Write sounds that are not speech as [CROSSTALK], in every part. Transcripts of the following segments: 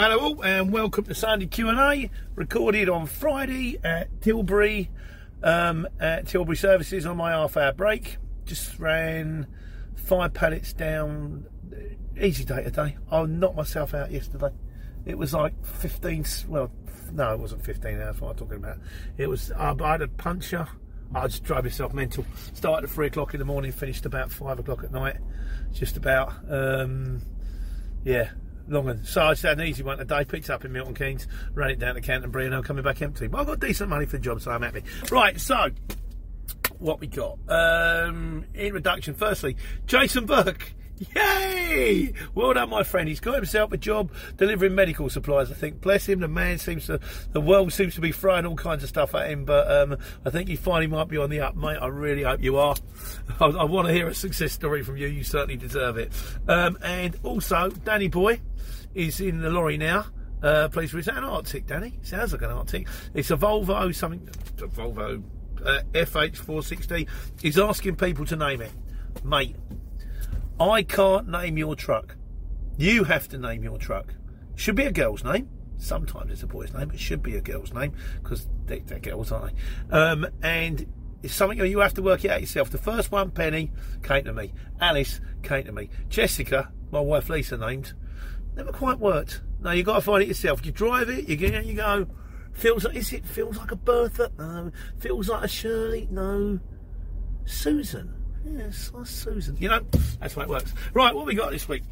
Hello all, and welcome to Sunday Q&A, recorded on Friday at Tilbury, um, at Tilbury Services on my half-hour break. Just ran five pallets down. Easy day today. I knocked myself out yesterday. It was like 15, well, no, it wasn't 15 hours, what I'm talking about. It was, uh, I had a puncture. I just drove myself mental. Started at 3 o'clock in the morning, finished about 5 o'clock at night. Just about. Um, yeah, long and So I an easy one today. Picked up in Milton Keynes, ran it down to Canterbury, and I'm coming back empty. But I got decent money for the job, so I'm happy. Right, so what we got? Um, introduction. Firstly, Jason Burke. Yay! Well done, my friend. He's got himself a job delivering medical supplies. I think. Bless him. The man seems to, the world seems to be throwing all kinds of stuff at him. But um, I think he finally might be on the up, mate. I really hope you are. [LAUGHS] I, I want to hear a success story from you. You certainly deserve it. Um, and also, Danny Boy is in the lorry now. Uh, please, is that an artic, Danny? Sounds like an artic. It's a Volvo, something, a Volvo uh, FH460. He's asking people to name it. Mate, I can't name your truck. You have to name your truck. Should be a girl's name. Sometimes it's a boy's name. It should be a girl's name because they, they're girls, aren't they? Um, and it's something you have to work it out yourself. The first one, Penny, came to me. Alice came to me. Jessica, my wife Lisa named, never quite worked. No, you got to find it yourself. You drive it, you get, you go. Feels like is it feels like a Bertha? No. Feels like a Shirley? No. Susan. Yes, that's Susan. You know, that's how it works. Right, what we got this week?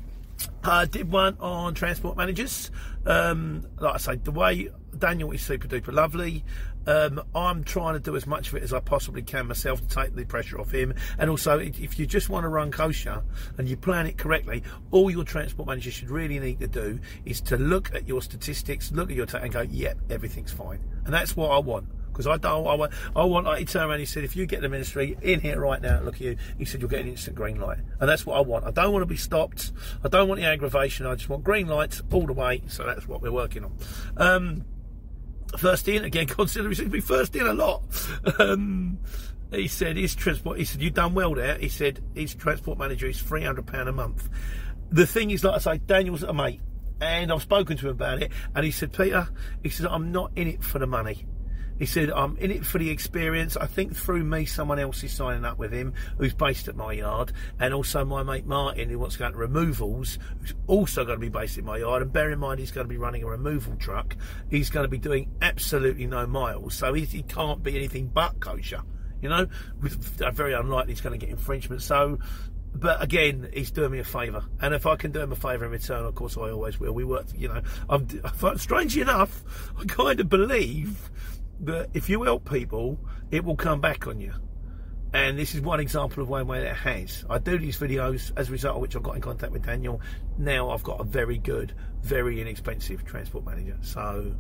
I uh, did one on transport managers. Um, like I say, the way Daniel is super duper lovely. Um, I'm trying to do as much of it as I possibly can myself to take the pressure off him. And also, if you just want to run kosher and you plan it correctly, all your transport managers should really need to do is to look at your statistics, look at your t- and go, yep, yeah, everything's fine. And that's what I want because I don't. I want. I want. He turned around. He said, "If you get the ministry in here right now, look at you." He said, "You'll get an instant green light," and that's what I want. I don't want to be stopped. I don't want the aggravation. I just want green lights all the way. So that's what we're working on. Um, first in again. [LAUGHS] Consider he seems to be first in a lot. Um, he said his transport. He said you've done well there. He said his transport manager is three hundred pound a month. The thing is, like I say, Daniel's a mate, and I've spoken to him about it, and he said, Peter, he said I'm not in it for the money. He said, I'm in it for the experience. I think through me, someone else is signing up with him who's based at my yard. And also my mate Martin, who wants to go to removals, who's also going to be based in my yard. And bear in mind, he's going to be running a removal truck. He's going to be doing absolutely no miles. So he, he can't be anything but kosher. You know, with, uh, very unlikely he's going to get infringement. So but again, he's doing me a favour, and if I can do him a favour in return, of course I always will. We work, you know. I'm, [LAUGHS] strangely enough, I kind of believe that if you help people, it will come back on you. And this is one example of one way that has. I do these videos as a result of which I got in contact with Daniel. Now I've got a very good, very inexpensive transport manager. So,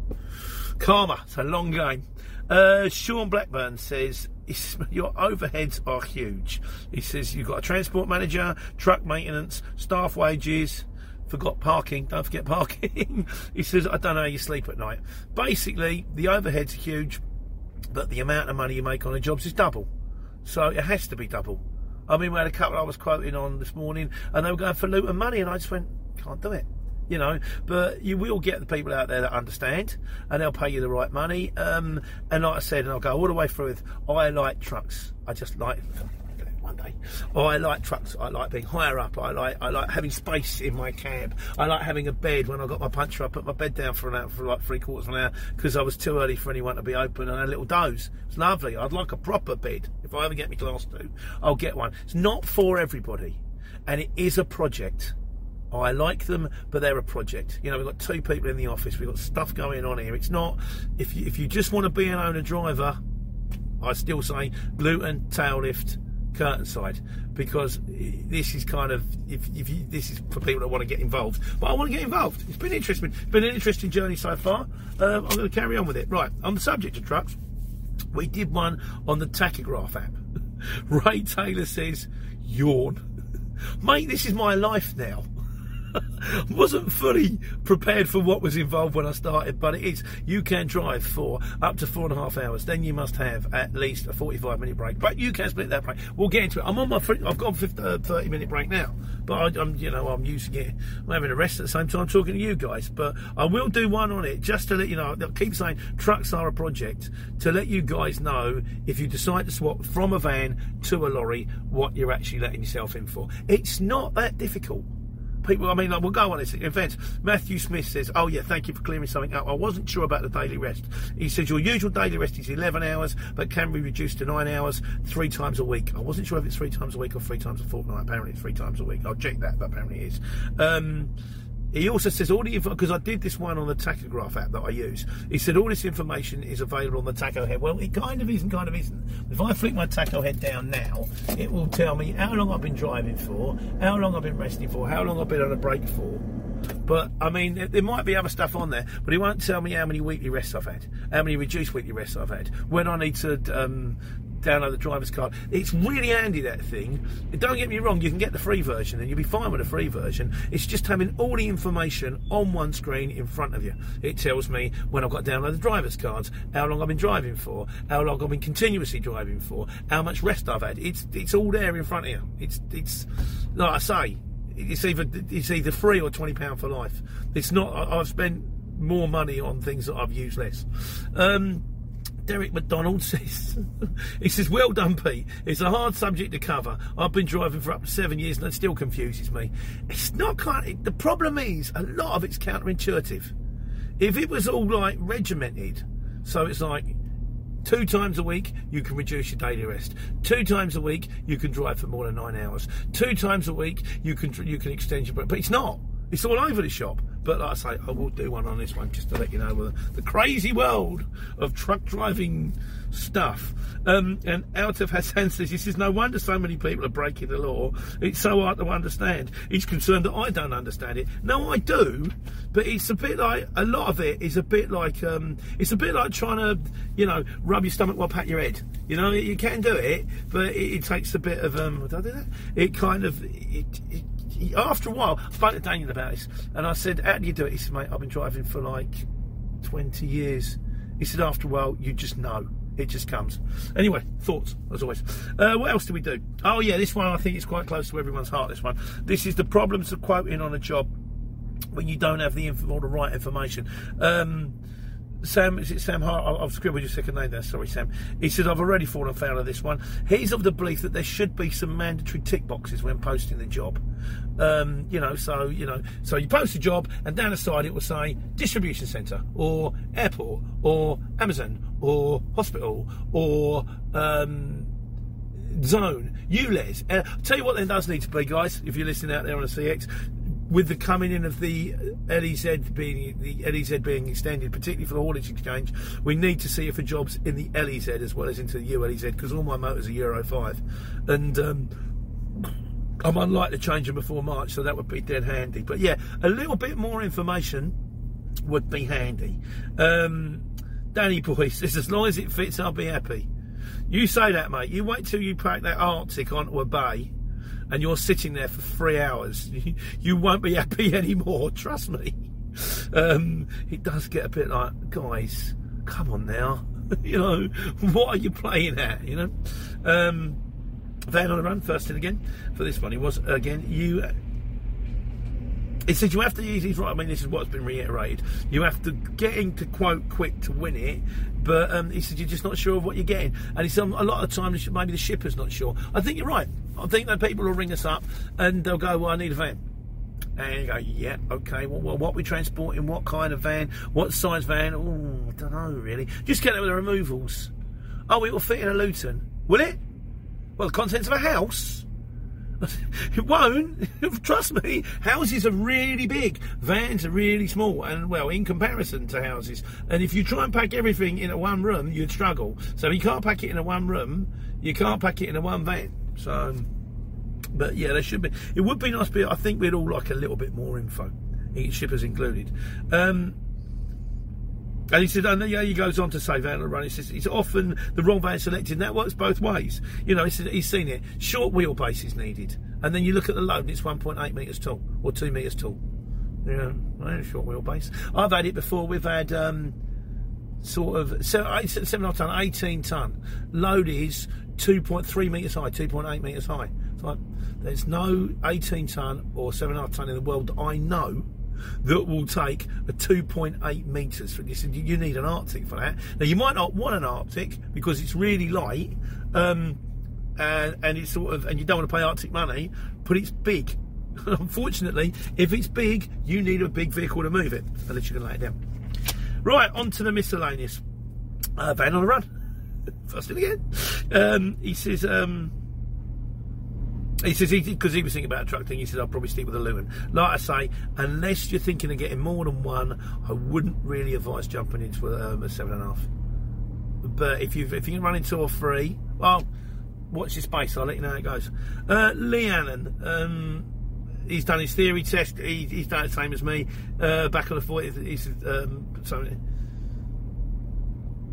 karma. It's a long game. Uh, Sean Blackburn says, [LAUGHS] Your overheads are huge. He says, You've got a transport manager, truck maintenance, staff wages forgot parking. Don't forget parking. [LAUGHS] he says, I don't know how you sleep at night. Basically, the overhead's are huge, but the amount of money you make on the jobs is double. So it has to be double. I mean, we had a couple I was quoting on this morning, and they were going for loot and money, and I just went, can't do it. You know, but you will get the people out there that understand, and they'll pay you the right money. Um, and like I said, and I'll go all the way through with, I like trucks. I just like one day. Oh, I like trucks. I like being higher up. I like I like having space in my cab. I like having a bed. When I got my puncher, I put my bed down for an hour, for like three quarters of an hour because I was too early for anyone to be open and a little doze. It's lovely. I'd like a proper bed. If I ever get my class two, I'll get one. It's not for everybody, and it is a project. I like them, but they're a project. You know, we've got two people in the office. We've got stuff going on here. It's not if you, if you just want to be an owner driver. I still say Luton tail lift curtain side because this is kind of if, if you, this is for people that want to get involved. But I want to get involved. It's been interesting. It's been an interesting journey so far. Um, I'm going to carry on with it. Right on the subject of trucks, we did one on the tachograph app. [LAUGHS] Ray Taylor says, "Yawn, [LAUGHS] mate. This is my life now." [LAUGHS] wasn't fully prepared for what was involved when I started, but it is. You can drive for up to four and a half hours. Then you must have at least a 45 minute break. But you can split that break. We'll get into it. I'm on my. I've got a uh, 30 minute break now, but I, am you know I'm using it. I'm having a rest at the same time talking to you guys. But I will do one on it just to let you know. I keep saying trucks are a project to let you guys know if you decide to swap from a van to a lorry what you're actually letting yourself in for. It's not that difficult people, I mean, like, we'll go on this event. Matthew Smith says, Oh, yeah, thank you for clearing something up. I wasn't sure about the daily rest. He says, Your usual daily rest is 11 hours, but can be reduced to nine hours three times a week. I wasn't sure if it's three times a week or three times a fortnight. Apparently, it's three times a week. I'll check that, but apparently it is. Um, he also says all the because I did this one on the tachograph app that I use. He said all this information is available on the tacho head. Well, it kind of is and kind of isn't. If I flick my tacho head down now, it will tell me how long I've been driving for, how long I've been resting for, how long I've been on a break for. But I mean, there might be other stuff on there, but it won't tell me how many weekly rests I've had, how many reduced weekly rests I've had, when I need to um, download the driver's card. It's really handy that thing. Don't get me wrong, you can get the free version and you'll be fine with the free version. It's just having all the information on one screen in front of you. It tells me when I've got to download the driver's cards, how long I've been driving for, how long I've been continuously driving for, how much rest I've had. It's it's all there in front of you. It's it's like I say, it's either it's either free or twenty pound for life. It's not. I've spent more money on things that I've used less. Um, Derek McDonald [LAUGHS] says, he says, well done, Pete. It's a hard subject to cover. I've been driving for up to seven years and it still confuses me. It's not kind of, the problem is a lot of it's counterintuitive. If it was all like regimented, so it's like two times a week you can reduce your daily rest. Two times a week you can drive for more than nine hours. Two times a week you can you can extend your break. But it's not. It's all over the shop. But like I say, I will do one on this one just to let you know the, the crazy world of truck driving stuff. Um, and out of Hassan says, he says, no wonder so many people are breaking the law. It's so hard to understand. He's concerned that I don't understand it. No, I do, but it's a bit like, a lot of it is a bit like, um, it's a bit like trying to, you know, rub your stomach while pat your head. You know, you can do it, but it, it takes a bit of, um, I do that? It kind of, it, it after a while, I spoke to Daniel about this, and I said, "How do you do it?" He said, "Mate, I've been driving for like 20 years." He said, "After a while, you just know." It just comes. Anyway, thoughts as always. Uh, what else do we do? Oh yeah, this one I think is quite close to everyone's heart. This one. This is the problems of quoting on a job when you don't have the inf- or the right information. Um, Sam, is it Sam Hart? I've scribbled your second name there. Sorry, Sam. He says, I've already fallen foul of this one. He's of the belief that there should be some mandatory tick boxes when posting the job. Um, you know, so, you know, so you post a job and down the side it will say distribution centre or airport or Amazon or hospital or, um, zone, ULEZ. Uh, tell you what there does need to be, guys, if you're listening out there on a CX, with the coming in of the LEZ being the LEZ being extended, particularly for the haulage exchange, we need to see if for jobs in the LEZ as well as into the ULEZ because all my motors are Euro five, and um, I'm unlikely to change them before March, so that would be dead handy. But yeah, a little bit more information would be handy. Um, Danny boy says, [LAUGHS] as long as it fits, I'll be happy. You say that, mate. You wait till you pack that artic onto a bay and you're sitting there for three hours, [LAUGHS] you won't be happy [LAUGHS] anymore, trust me. Um, it does get a bit like, guys, come on now. [LAUGHS] you know, what are you playing at? You know? Um, Van on the run, first in again for this one. It was, again, you it says you have to use these right. I mean, this is what's been reiterated. You have to get into quote quick to win it, but um, he said you're just not sure of what you're getting. And he said a lot of times maybe the shipper's not sure. I think you're right. I think that people will ring us up and they'll go, "Well, I need a van." And you go, yeah, okay. Well, well, what we transporting? What kind of van? What size van? Oh, I don't know really. Just get it with the removals. Oh, it will fit in a Luton. Will it? Well, the contents of a house. [LAUGHS] it won't. [LAUGHS] Trust me, houses are really big, vans are really small, and well, in comparison to houses. And if you try and pack everything in a one room, you'd struggle. So you can't pack it in a one room, you can't pack it in a one van. So, but yeah, there should be. It would be nice, but I think we'd all like a little bit more info, Each shippers included. Um, and he said, and yeah, he goes on to say van run. He says it's often the wrong van selected. That works both ways. You know, he said he's seen it. Short wheelbase is needed. And then you look at the load, and it's 1.8 metres tall or 2 metres tall. Yeah, a short wheelbase. I've had it before. We've had um, sort of seven, seven ton, 18 ton. Load is 2.3 metres high, 2.8 metres high. like there's no 18 ton or 7.5 ton in the world that I know that will take a 2.8 metres. You said you need an artic for that. Now you might not want an artic because it's really light, um, and, and it's sort of and you don't want to pay artic money, but it's big. [LAUGHS] Unfortunately, if it's big, you need a big vehicle to move it, unless you can lay it down. Right, on to the miscellaneous. Uh, van on the run. [LAUGHS] First it again. Um, he says. Um, he says because he, was thinking about a truck thing. He says I'll probably stick with a Luton. Like I say, unless you're thinking of getting more than one, I wouldn't really advise jumping into a, um, a seven and a half. But if you if you can run into a three, well, watch your space. I'll let you know how it goes. Uh, Lee Allen. Um, he's done his theory test. He, he's done the same as me. Uh, back on the foot. He's um, something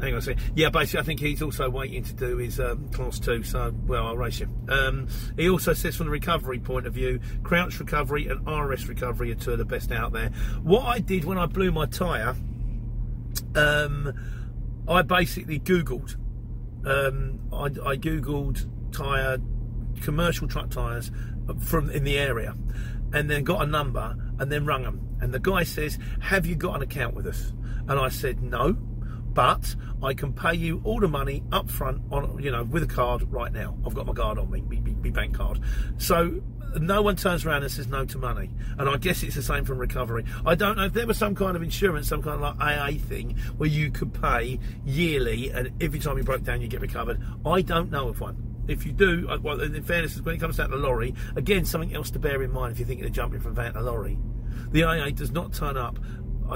hang on a second. Yeah, basically, I think he's also waiting to do his um, class two. So, well, I'll race him. Um, he also says, from the recovery point of view, crouch recovery and RS recovery are two of the best out there. What I did when I blew my tyre, um, I basically Googled. Um, I, I Googled tyre, commercial truck tyres from in the area, and then got a number and then rung them. And the guy says, "Have you got an account with us?" And I said, "No." But I can pay you all the money up front on you know with a card right now. I've got my card on me, my, bank card. So no one turns around and says no to money. And I guess it's the same from recovery. I don't know if there was some kind of insurance, some kind of like AA thing where you could pay yearly and every time you broke down you get recovered. I don't know of one. If you do, uh, well, in fairness, when it comes down to the lorry, again, something else to bear in mind if you're thinking of jumping from van to lorry. The AA does not turn up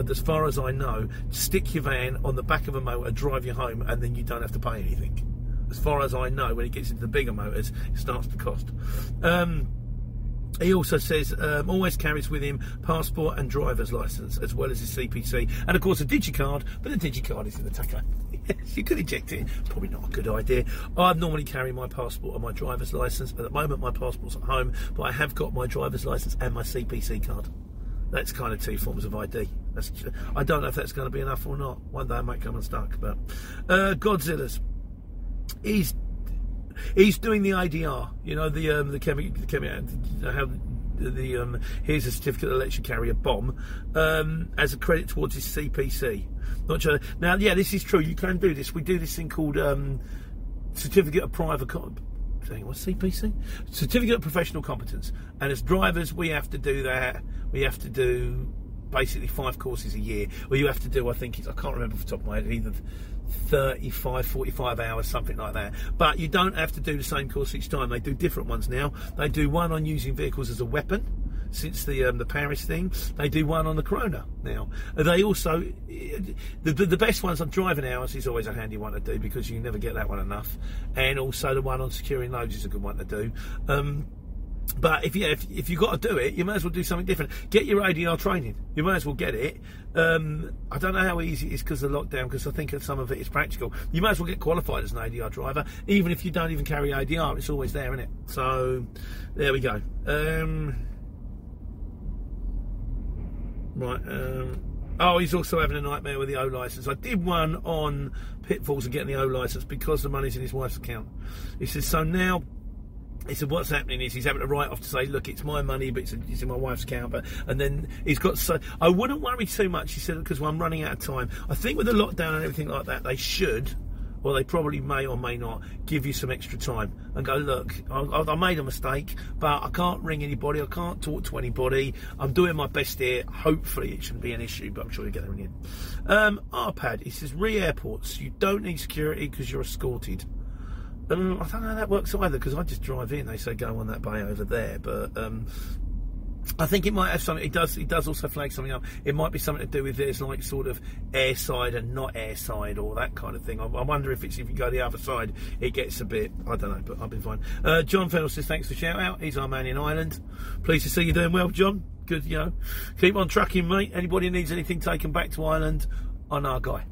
as far as I know, stick your van on the back of a motor, drive you home, and then you don't have to pay anything. As far as I know, when it gets into the bigger motors, it starts to cost. Um, he also says um, always carries with him passport and driver's license as well as his CPC and of course a digicard. But the digicard is in the tacho. [LAUGHS] yes, you could eject it. Probably not a good idea. I normally carry my passport and my driver's license. At the moment, my passport's at home, but I have got my driver's license and my CPC card. That's kind of two forms of ID. That's, I don't know if that's going to be enough or not. One day I might come unstuck. But uh, Godzilla's, he's he's doing the ADR. You know the um, the chemi, the chemi, how the um, here's a certificate that lets you carry a bomb um, as a credit towards his CPC. Not sure. Now, yeah, this is true. You can do this. We do this thing called um, certificate of private what's CPC? Certificate of Professional Competence. And as drivers, we have to do that. We have to do basically five courses a year. Well, you have to do, I think, I can't remember off the top of my head, either 35, 45 hours, something like that. But you don't have to do the same course each time. They do different ones now. They do one on using vehicles as a weapon since the um, the Paris thing. They do one on the Corona now. They also the, the, the best ones on driving hours is always a handy one to do because you never get that one enough, and also the one on securing loads is a good one to do. Um, but if you if, if you've got to do it, you might as well do something different. Get your ADR training. You might as well get it. Um, I don't know how easy it is because of the lockdown. Because I think some of it is practical. You might as well get qualified as an ADR driver, even if you don't even carry ADR. It's always there, isn't it? So there we go. Um, Right. Um, oh, he's also having a nightmare with the O license. I did one on pitfalls and getting the O license because the money's in his wife's account. He says so now. He said, "What's happening is he's having to write off to say, look, it's my money, but it's, it's in my wife's account." But and then he's got so I wouldn't worry too much. He said because well, I'm running out of time. I think with the lockdown and everything like that, they should or they probably may or may not give you some extra time and go, look, I, I, made a mistake, but I can't ring anybody, I can't talk to anybody. I'm doing my best here. Hopefully, it shouldn't be an issue, but I'm sure you get there in the end. Um, RPAD, he says, re airports, you don't need security because you're escorted. Um, I don't know how that works either because I just drive in. They say go on that bay over there, but um, I think it might have something. It does. It does also flag something up. It might be something to do with there's like sort of airside and not airside or that kind of thing. I, I, wonder if it's if you go the other side, it gets a bit. I don't know, but I've been fine. Uh, John Fennell says thanks for shout out. He's our man in Ireland. Pleased to see you doing well, John. Good, you know. Keep on trucking, mate. Anybody needs anything taken back to Ireland, on our guy.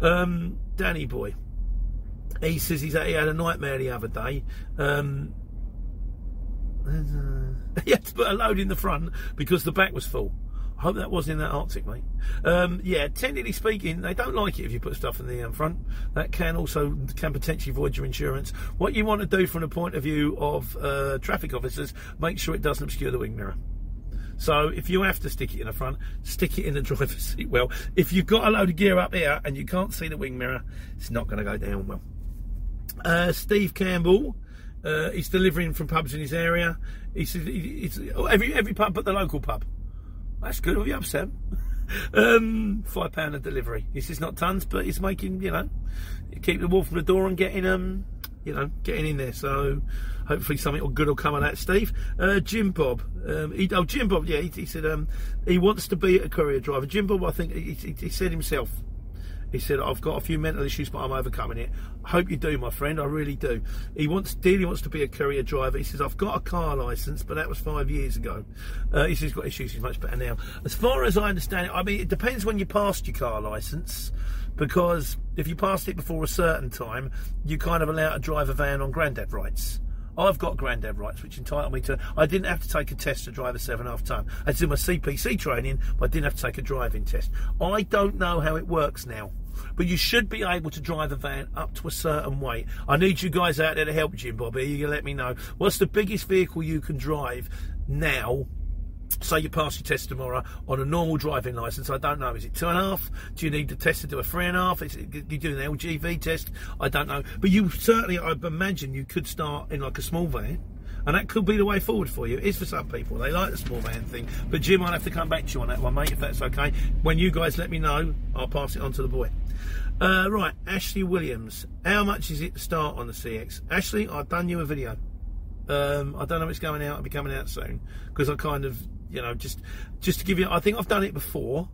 Um, Danny boy. He says he's, he had a nightmare the other day. Um, he [LAUGHS] had to put a load in the front because the back was full. I hope that wasn't in that artic, mate. Um, yeah, technically speaking, they don't like it if you put stuff in the um, front. That can also can potentially void your insurance. What you want to do from the point of view of uh, traffic officers, make sure it doesn't obscure the wing mirror. So if you have to stick it in the front, stick it in the [LAUGHS] driver's seat well. If you've got a load of gear up here and you can't see the wing mirror, it's not going to go down well. Uh, Steve Campbell, uh, he's delivering from pubs in his area. He says he's, every every pub but the local pub. That's good of you, Sam. [LAUGHS] um, five pound a delivery. This is not tons, but it's making you know, keep the wall from the door and getting um, you know, getting in there. So hopefully something good will come of that. Steve, uh, Jim Bob, um, he, oh Jim Bob, yeah, he, he said um, he wants to be a courier driver. Jim Bob, I think he, he said himself he said, I've got a few mental issues, but I'm overcoming it. I hope you do, my friend. I really do. He wants, dearly wants to be a courier driver. He says, I've got a car licence, but that was five years ago. Uh, he says he's got issues, he's much better now. As far as I understand it, I mean, it depends when you passed your car licence, because if you passed it before a certain time, you kind of allowed to drive a van on granddad rights. I've got granddad rights, which entitle me to. I didn't have to take a test to drive a seven ton. I did my CPC training, but I didn't have to take a driving test. I don't know how it works now but you should be able to drive a van up to a certain weight. I need you guys out there to help Jim Bobby. You can let me know what's the biggest vehicle you can drive now say you pass your test tomorrow on a normal driving license. I don't know. Is it two and a half? Do you need the test to do a three and a half? Is it, you do an LGV test? I don't know. But you certainly, I imagine, you could start in like a small van. And that could be the way forward for you. It is for some people. They like the small van thing. But Jim, I'll have to come back to you on that one, mate, if that's okay. When you guys let me know, I'll pass it on to the boy. Uh, right, Ashley Williams. How much is it to start on the CX? Ashley, I've done you a video. Um, I don't know if it's going out. It'll be coming out soon because I kind of, you know, just just to give you. I think I've done it before,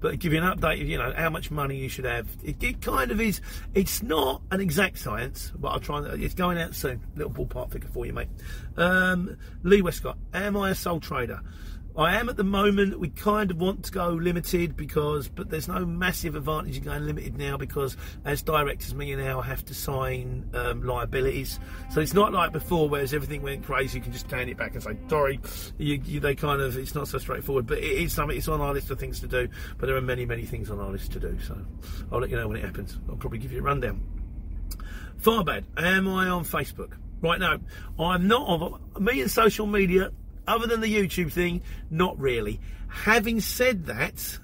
but give you an update of you know how much money you should have. It, it kind of is. It's not an exact science, but I'll try. It's going out soon. Little ballpark figure for you, mate. Um, Lee Westcott. Am I a sole trader? I am at the moment. We kind of want to go limited because, but there's no massive advantage in going limited now because as directors, me and Al have to sign um, liabilities. So it's not like before, whereas everything went crazy. You can just turn it back and say sorry. You, you, they kind of it's not so straightforward, but it is something. It's on our list of things to do. But there are many, many things on our list to do. So I'll let you know when it happens. I'll probably give you a rundown. Farbad, am I on Facebook? Right now, I'm not on. Me and social media other than the YouTube thing, not really. Having said that,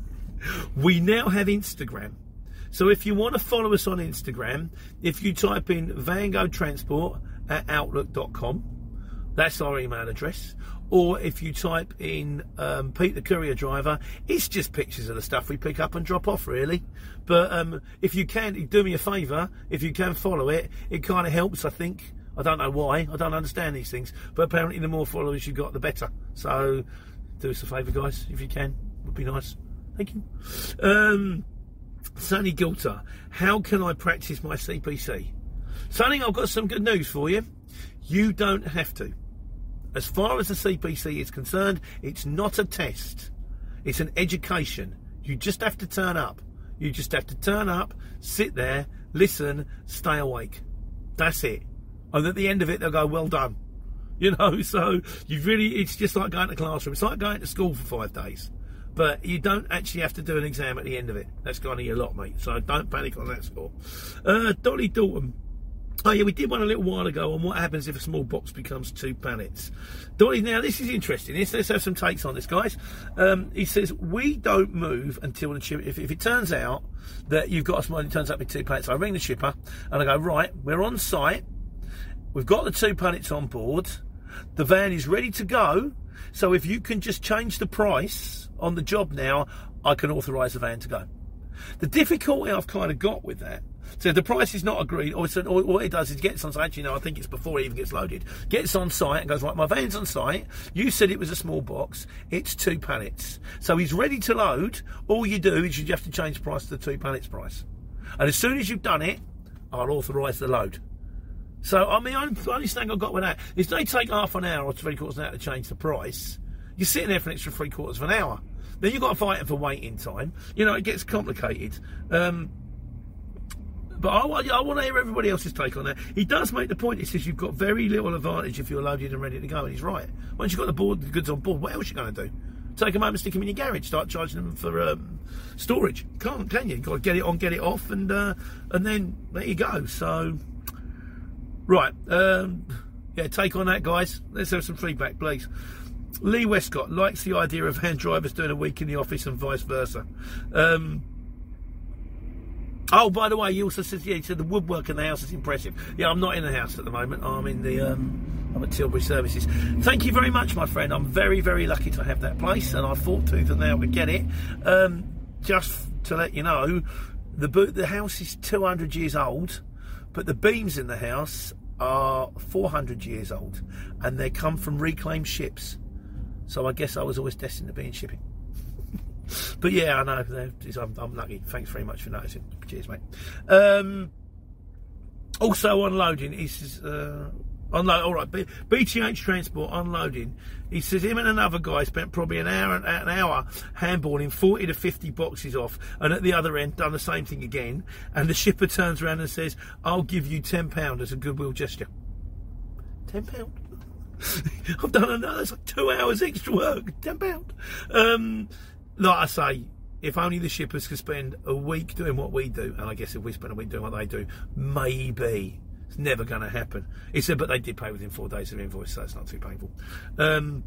[LAUGHS] we now have Instagram. So if you want to follow us on Instagram, if you type in Vango Transport at outlook.com, that's our email address. Or if you type in um, Pete the Courier Driver, it's just pictures of the stuff we pick up and drop off, really. But um, if you can, do me a favour, if you can follow it, it kind of helps, I think. I don't know why. I don't understand these things. But apparently, the more followers you've got, the better. So, do us a favour, guys, if you can. Would be nice. Thank you. Um, Sonny Gilter, how can I practice my CPC? Sonny, I've got some good news for you. You don't have to. As far as the CPC is concerned, it's not a test. It's an education. You just have to turn up. You just have to turn up, sit there, listen, stay awake. That's it and at the end of it they'll go, "Well done." [LAUGHS] You know, so you really, it's just like going to classroom. It's like going to school for five days. But you don't actually have to do an exam at the end of it. That's kind of your lot, mate. So don't panic on that score. Uh, Dolly Dalton. Oh yeah, we did one a little while ago on what happens if a small box becomes two pallets. Dolly, now this is interesting. Let's, let's have some takes on this, guys. Um, he says we don't move until the shipper. If, if, it turns out that you've got a small, it turns up with two pallets. I ring the shipper and I go right. We're on site. We've got the two pallets on board. The van is ready to go. So if you can just change the price on the job now, I can authorise the van to go. The difficulty I've kind of got with that, so the price is not agreed, or, what it does is gets on site, actually, no, I think it's before it even gets loaded, gets on site and goes, right, my van's on site, you said it was a small box, it's two pallets. So he's ready to load, all you do is you have to change the price to the two pallets price. And as soon as you've done it, I'll authorise the load. So, I mean, the only thing I've got with that is they take half an hour or three quarters of an hour to change the price. You're sitting there for an extra three quarters of an hour. Then you've got to fight for waiting time. You know, it gets complicated. Um, But I, I want to hear everybody else's take on that. He does make the point. He says you've got very little advantage if you're loaded and ready to go, and he's right. Once you've got the board, the goods on board, what else are you going to do? Take them home and stick them in your garage. Start charging them for um, storage. Can't, can you? You've got to get it on, get it off, and uh, and then there you go. So, right, um, yeah, take on that, guys. Let's have some feedback, please. Lee Westcott likes the idea of hand drivers doing a week in the office and vice versa. Um, Oh, by the way, he also says, yeah, said the woodwork in the house is impressive. Yeah, I'm not in the house at the moment. I'm in the, um, I'm at Tilbury Services. Thank you very much, my friend. I'm very, very lucky to have that place, and I fought tooth and nail to get it. Um, just to let you know, the the house is 200 years old, but the beams in the house are 400 years old, and they come from reclaimed ships. So I guess I was always destined to be in shipping. [LAUGHS] But yeah, I know. I'm, I'm lucky. Thanks very much for noticing. Cheers, mate. Um, also unloading. Says, uh, unload. All right, B- BTH Transport unloading. He says him and another guy spent probably an hour an hour handballing 40 to 50 boxes off, and at the other end done the same thing again. And the shipper turns around and says, "I'll give you ten pound as a goodwill gesture." Ten pound. [LAUGHS] I've done another. Like two hours extra work. Ten pound. Um, like I say, if only the shippers could spend a week doing what we do, and I guess if we spend a week doing what they do, maybe it's never going to happen. He said, but they did pay within four days of invoice, so it's not too painful. Um,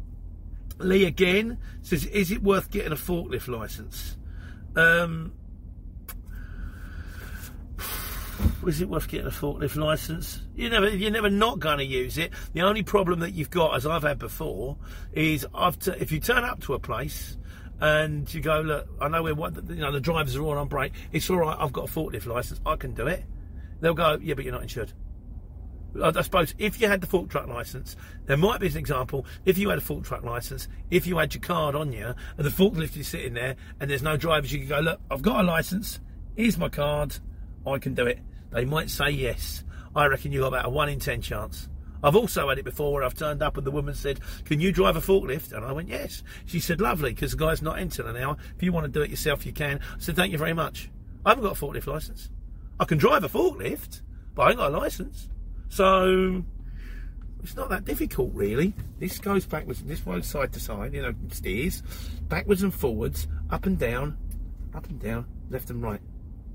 Lee again says, is it worth getting a forklift license? Um, is it worth getting a forklift license? You never, you're never not going to use it. The only problem that you've got, as I've had before, is if you turn up to a place and you go, look, I know where what you know the drivers are all on break. It's all right. I've got a forklift license. I can do it. They'll go, yeah, but you're not insured. I suppose if you had the fork truck license, there might be an example. If you had a fork truck license, if you had your card on you, and the forklift is sitting there, and there's no drivers, you could go, look, I've got a license. Here's my card. I can do it. They might say yes. I reckon you've got about a one in ten chance. I've also had it before where I've turned up and the woman said, "Can you drive a forklift?" And I went, "Yes." She said, "Lovely," because the guy's not entered an hour. If you want to do it yourself, you can. I said, "Thank you very much." I haven't got a forklift license. I can drive a forklift, but I ain't got a license. So it's not that difficult, really. This goes backwards, this goes side to side, you know, steers, backwards and forwards, up and down, up and down, left and right,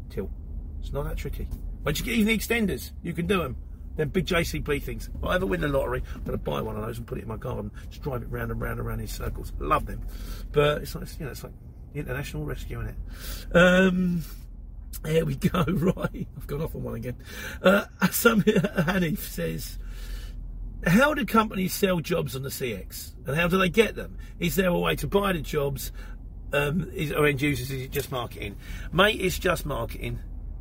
tilt. It's not that tricky. Once you get even the extenders, you can do them. Then big JCB things. If I ever win the lottery, I'm going to buy one of those and put it in my garden, just drive it round and round and round in circles. Love them. But it's like, you know, it's like international rescue, isn't it? Um, there we go. [LAUGHS] Right, I've gone off on one again. Uh, [LAUGHS] some Hanif says, "How do companies sell jobs on the CX, and how do they get them? Is there a way to buy the jobs, um, is, or end users? Is it just marketing? Mate, it's just marketing.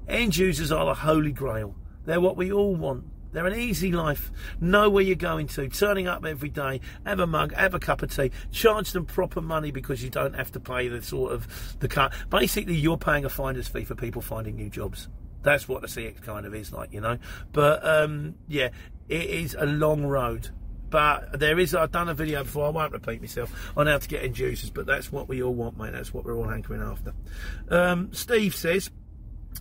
End users are the holy grail. They're what we all want." They're an easy life. Know where you're going to. Turning up every day. Have a mug. Have a cup of tea. Charge them proper money because you don't have to pay the sort of the cut. Basically, you're paying a finder's fee for people finding new jobs. That's what the CX kind of is like, you know. But um, yeah, it is a long road. But there is, I've done a video before, I won't repeat myself, on how to get end users, but that's what we all want, mate. That's what we're all hankering after. Um, Steve says,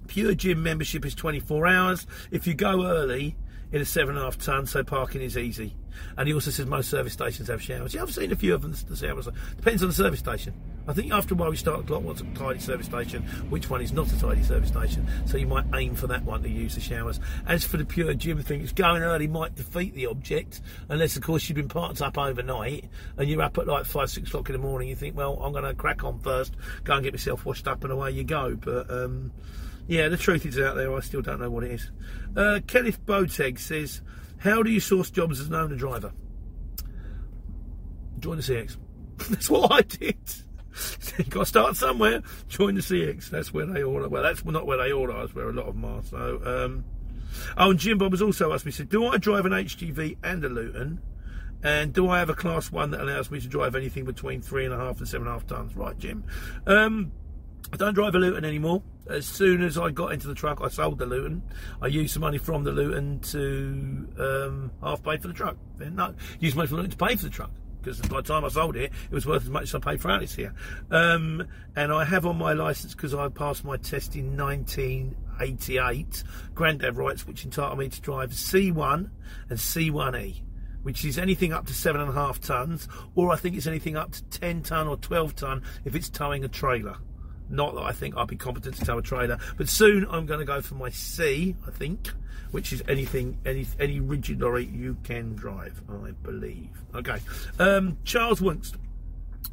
Pure Gym membership is 24 hours. If you go early, in a seven and a half ton, so parking is easy. And he also says most service stations have showers. Yeah, I've seen a few of them. The showers depends on the service station. I think after a while we start to clock what's a tidy service station, which one is not a tidy service station. So you might aim for that one to use the showers. As for the pure gym thing, it's going early might defeat the object, unless of course you've been parked up overnight and you're up at like five, six o'clock in the morning. You think, well, I'm going to crack on first, go and get myself washed up, and away you go. But um, yeah, the truth is out there. I still don't know what it is. Uh, Kenneth Boteg says, "How do you source jobs as an owner driver?" Join the CX. [LAUGHS] That's what I did. You've got to start somewhere. Join the CX. That's where they order. Well, that's not where they order. That's where a lot of them are. So, um, oh, and Jim Bob has also asked me. Said, "Do I drive an HGV and a Luton?" And do I have a class one that allows me to drive anything between three and a half and seven and a half tons? Right, Jim. Um, I don't drive a Luton anymore. As soon as I got into the truck, I sold the Luton. I used some money from the Luton to um, half pay for the truck. Then no, used money from the Luton to pay for the truck because by the time I sold it, it was worth as much as I paid for Alice here. Um, and I have on my license because I passed my test in 19 88 granddad rights, which entitle me to drive C1 and C1E which is anything up to seven and a half tons, or I think it's anything up to 10 ton or 12 ton if it's towing a trailer. Not that I think I'll be competent to tow a trailer, but soon I'm going to go for my C, I think, which is anything, any any rigid lorry you can drive, I believe. Okay, um, Charles Wunst.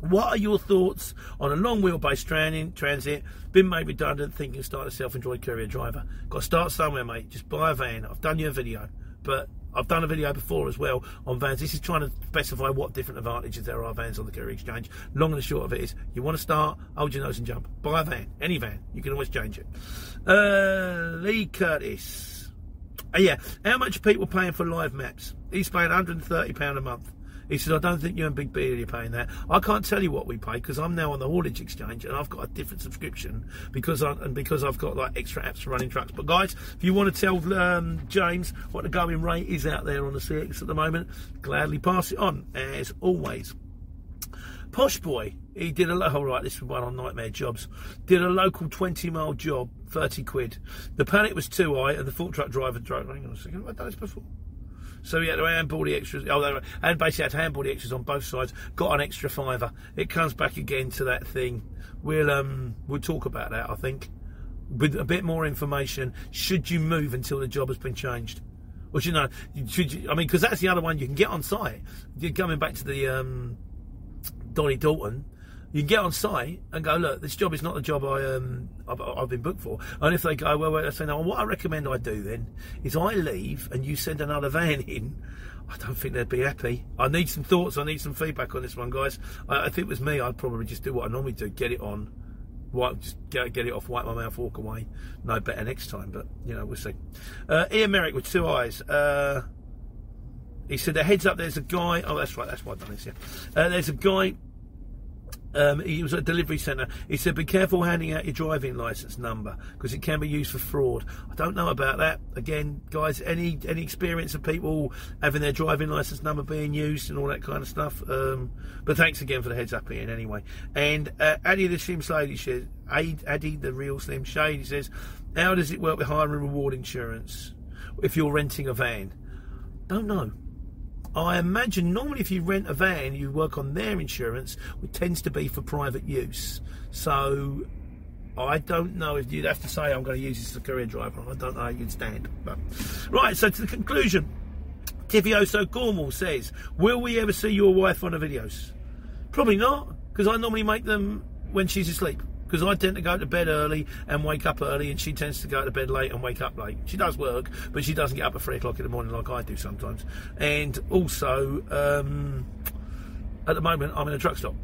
What are your thoughts on a long wheelbase training, transit, been made redundant, thinking of starting a self employed courier driver? Got to start somewhere, mate. Just buy a van. I've done your video, but I've done a video before as well on vans. This is trying to specify what different advantages there are vans on the Courier Exchange. Long and short of it is, you want to start, hold your nose and jump. Buy a van, any van. You can always change it. Uh, Lee Curtis. Uh, yeah, how much people paying for live maps? He's paying £130 a month. He said, I don't think you and Big B are paying that. I can't tell you what we pay because I'm now on the haulage exchange and I've got a different subscription because I, and because I've got like extra apps for running trucks. But guys, if you want to tell um, James what the going rate is out there on the CX at the moment, gladly pass it on as always. Posh boy, he did a oh right, this one on Nightmare Jobs. Did a local 20 mile job, 30 quid. The panic was too high, and the full truck driver drove. Hang on a second, I've done this before. So he had to handball the extras. Oh, and basically had to handball the extras on both sides. Got an extra fiver. It comes back again to that thing. We'll um we'll talk about that. I think with a bit more information. Should you move until the job has been changed? Or you know? Should you, I mean, because that's the other one you can get on site. You're coming back to the um, Donny Dalton you get on site and go, look, this job is not the job I um I've, I've been booked for. And if they go, well, well, I say, no, what I recommend I do then is I leave and you send another van in. I don't think they'd be happy. I need some thoughts. I need some feedback on this one, guys. I, if it was me, I'd probably just do what I normally do: get it on, wipe, just get, get it off, wipe my mouth, walk away. No better next time, but you know we'll see. Uh, Ian Merrick with two eyes. Uh, he said, "The heads up. There's a guy. Oh, that's right. That's why I've done this. Yeah. Uh, there's a guy um, he was at a delivery centre. He said, "Be careful handing out your driving licence number because it can be used for fraud." I don't know about that. Again, guys, any any experience of people having their driving licence number being used and all that kind of stuff? Um, but thanks again for the heads up, Ian. Anyway, and uh, Addy the Slim Shady says, Addy the real Slim Shady says, "How does it work with hire and reward insurance if you're renting a van?" Don't know. I imagine normally if you rent a van, you work on their insurance, which tends to be for private use. So I don't know if you'd have to say I'm going to use this as a courier driver. I don't know how you'd stand. But right, so to the conclusion. Tivioso Cornwall says, "Will we ever see your wife on the videos?" Probably not, because I normally make them when she's asleep because I tend to go to bed early and wake up early, and she tends to go to bed late and wake up late. She does work, but she doesn't get up at three o'clock in the morning like I do sometimes. And also, um, at the moment, I'm in a truck stop,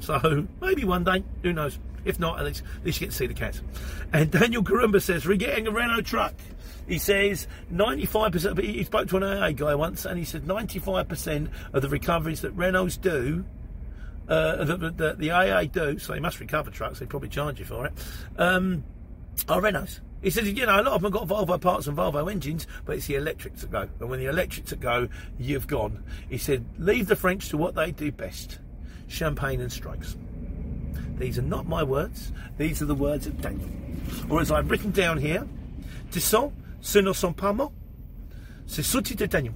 so [LAUGHS] maybe one day, who knows? If not, at least, at least you get to see the cats. And Daniel Karumba says, "We're getting a Renault truck." He says 95%. He spoke to an AA guy once, and he said 95% of the recoveries that Renaults do uh, the, the, the, AA do, so they must recover trucks, they probably charge you for it, um, are Renaults. He says, you know, a lot of them got Volvo parts and Volvo engines, but it's the electrics that go. And when the electrics that go, you've gone. He said, leave the French to what they do best champagne and strikes. These are not my words, these are the words of Daniel. Or as I've written down here, Tisson, ce ne sont pas mots, c'est sorti de Daniel.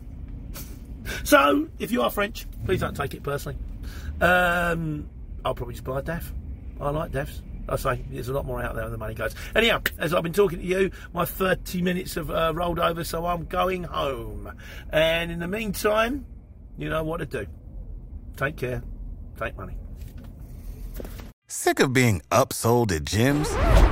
So, if you are French, please don't take it personally. Um, I'll probably just buy a DAF. I like DAFs. I say there's a lot more out there than the money goes. Anyhow, as I've been talking to you, my 30 minutes have uh, rolled over, so I'm going home. And in the meantime, you know what to do. Take care. Take money. Sick of being upsold at gyms?